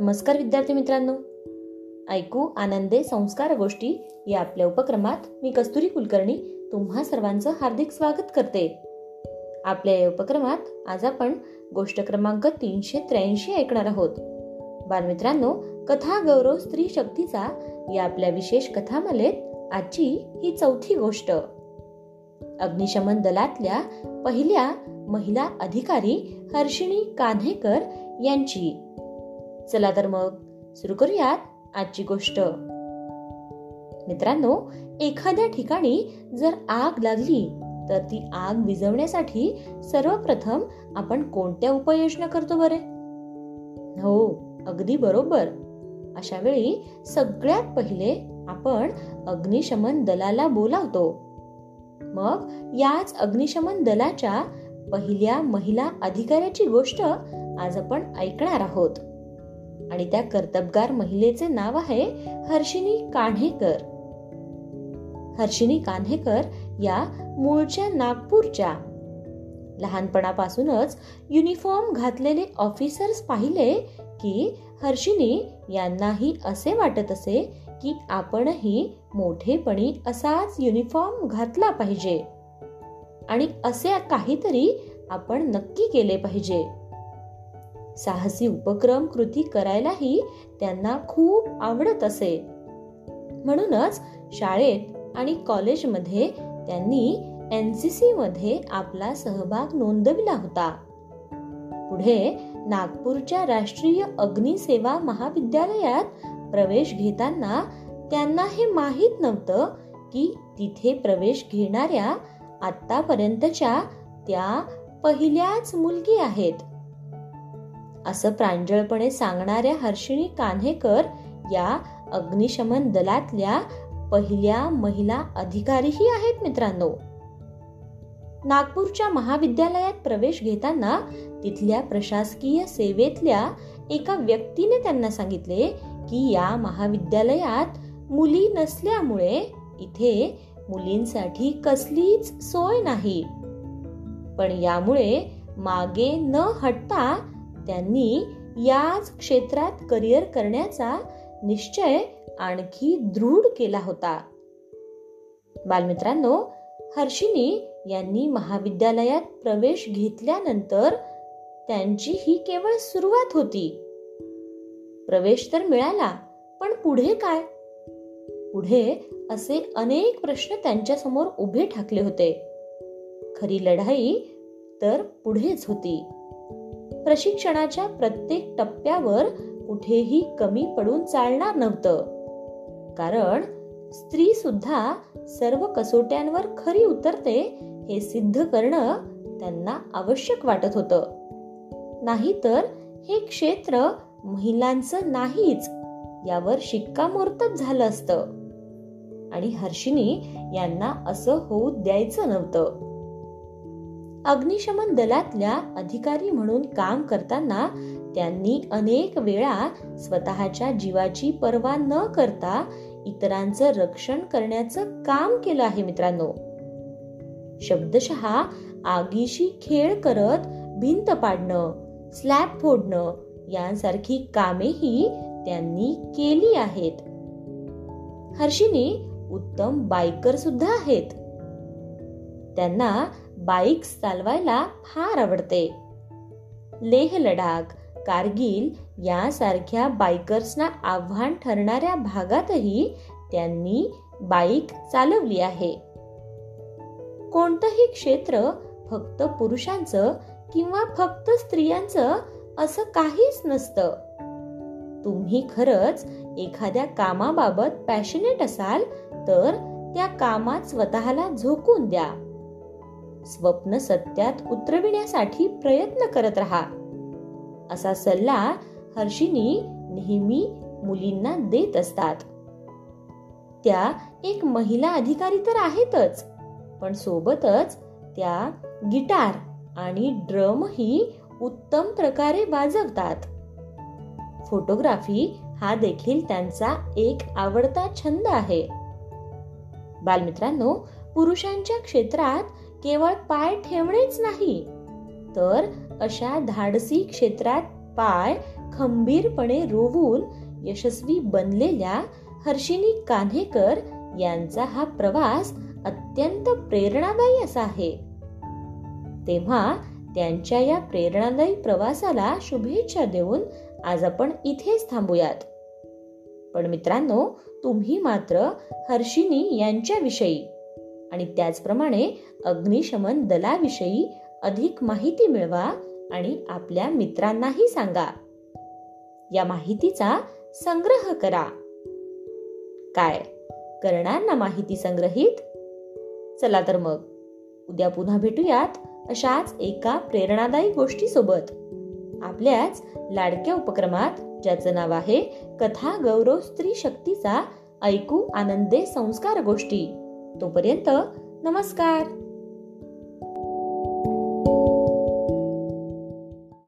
नमस्कार विद्यार्थी मित्रांनो. ऐकू आनंदे संस्कार गोष्टी या आपल्या उपक्रमात मी कस्तुरी कुलकर्णी तुम्हा सर्वांचं हार्दिक स्वागत करते. आपल्या या उपक्रमात आज आपण गोष्ट क्रमांक तीनशे त्र्याऐंशी ऐकणार आहोत. बालमित्रांनो कथा गौरव स्त्री शक्तीचा या आपल्या विशेष कथामालेत आजची ही चौथी गोष्ट. अग्निशमन दलातल्या पहिल्या महिला अधिकारी हर्षिणी कान्हेकर यांची. चला तर मग सुरू करूयात आजची गोष्ट. मित्रांनो एखाद्या ठिकाणी जर आग लागली तर ती आग विझवण्यासाठी सर्वप्रथम आपण कोणत्या उपाययोजना करतो बरे? हो अगदी बरोबर. अशा वेळी सगळ्यात पहिले आपण अग्निशमन दलाला बोलावतो. मग याच अग्निशमन दलाच्या पहिल्या महिला अधिकाऱ्याची गोष्ट आज आपण ऐकणार आहोत. आणि त्या कर्तबगार महिलेचे नाव आहे हर्षिनी कान्हेकर. हर्षिनी कान्हेकर या मूळच्या नागपूरच्या. लहानपणापासूनच युनिफॉर्म घातलेले ऑफिसर्स पाहिले की हर्षिनी यांनाही असे वाटत असे की आपणही मोठेपणी असाच युनिफॉर्म घातला पाहिजे. आणि असे काहीतरी आपण नक्की केले पाहिजे. साहसी उपक्रम कृती करायलाही त्यांना खूप आवडत असे. म्हणूनच शाळेत आणि कॉलेजमध्ये त्यांनी एन सी मध्ये आपला सहभाग नोंदविला होता. पुढे नागपूरच्या राष्ट्रीय अग्निसेवा महाविद्यालयात प्रवेश घेताना त्यांना हे माहीत नव्हतं की तिथे प्रवेश घेणाऱ्या आतापर्यंतच्या त्या पहिल्याच मुलगी आहेत. असं प्रांजळपणे सांगणाऱ्या हर्षिणी कान्हेकर या अग्निशमन दलातल्या पहिल्या महिला अधिकारीही आहेत मित्रांनो. नागपूरच्या महाविद्यालयात प्रवेश घेताना तिथल्या प्रशासकीय सेवेतल्या एका व्यक्तीने त्यांना सांगितले की या महाविद्यालयात मुली नसल्यामुळे इथे मुलींसाठी कसलीच सोय नाही. पण यामुळे मागे न हटता त्यांनी याच क्षेत्रात करिअर करण्याचा निश्चय आणखी दृढ केला होता. बालमित्रांनो हर्षिनी यांनी महाविद्यालयात प्रवेश घेतल्यानंतर त्यांची ही केवळ सुरुवात होती. प्रवेश तर मिळाला पण पुढे काय? पुढे असे अनेक प्रश्न त्यांच्यासमोर उभे ठाकले होते. खरी लढाई तर पुढेच होती. प्रशिक्षणाच्या प्रत्येक टप्प्यावर कुठेही कमी पडून चालणार नव्हतं. कारण स्त्री सुद्धा सर्व कसोट्यांवर खरी उतरते हे सिद्ध करणं त्यांना आवश्यक वाटत होतं. नाहीतर हे क्षेत्र महिलांचं नाहीच यावर शिक्कामोर्तब झालं असतं. आणि हर्षिनी यांना असं होऊ द्यायचं नव्हतं. अग्निशमन दलातल्या अधिकारी म्हणून काम करताना त्यांनी अनेक वेळा स्वतःच्या जीवाची पर्वा न करता इतरांचं रक्षण करण्याचं काम केलं आहे मित्रांनो. शब्दशः आगीशी खेळ करत भिंत पाडणं स्लॅब फोडणं यांसारखी कामेही त्यांनी केली आहेत. हर्षिनी उत्तम बायकर सुद्धा आहेत. त्यांना बाईक्स चालवायला फार आवडते. लेह लडाख कारगिल यासारख्या बायकर्सना आव्हान ठरणाऱ्या भागातही त्यांनी बाईक चालवली आहे. कोणतंही क्षेत्र फक्त पुरुषांचं किंवा फक्त स्त्रियांचं असं काहीच नसतं. तुम्ही खरंच एखाद्या कामाबाबत पॅशनेट असाल तर त्या कामात स्वतःला झोकून द्या. स्वप्न सत्यात उतरविण्यासाठी प्रयत्न करत राहा. असा सल्ला हर्षिनी नेहमी मुलींना देत असतात. त्या एक महिला अधिकारी तर आहेतच पण सोबतच त्या गिटार आणि ड्रम ही उत्तम प्रकारे वाजवतात. फोटोग्राफी हा देखील त्यांचा एक आवडता छंद आहे. बालमित्रांनो पुरुषांच्या क्षेत्रात केवळ पाय ठेवणेच नाही तर अशा धाडसी क्षेत्रात पाय खंबीरपणे रोवून यशस्वी बनलेल्या हर्षिनी कान्हेकर यांचा हा प्रवास अत्यंत प्रेरणादायी असा आहे. तेव्हा त्यांच्या या प्रेरणादायी प्रवासाला शुभेच्छा देऊन आज आपण इथेच थांबूयात. पण मित्रांनो तुम्ही मात्र हर्षिनी यांच्याविषयी आणि त्याचप्रमाणे अग्निशमन दलाविषयी अधिक माहिती मिळवा आणि आपल्या मित्रांनाही सांगा. या माहितीचा संग्रह करा. काय? करणार ना माहिती संग्रहित? चला तर मग. उद्या पुन्हा भेटूयात अशाच एका प्रेरणादायी गोष्टी सोबत आपल्याच लाडक्या उपक्रमात ज्याचं नाव आहे कथा गौरव स्त्री शक्तीचा ऐकू आनंदे संस्कार गोष्टी. तोपर्यंत नमस्कार.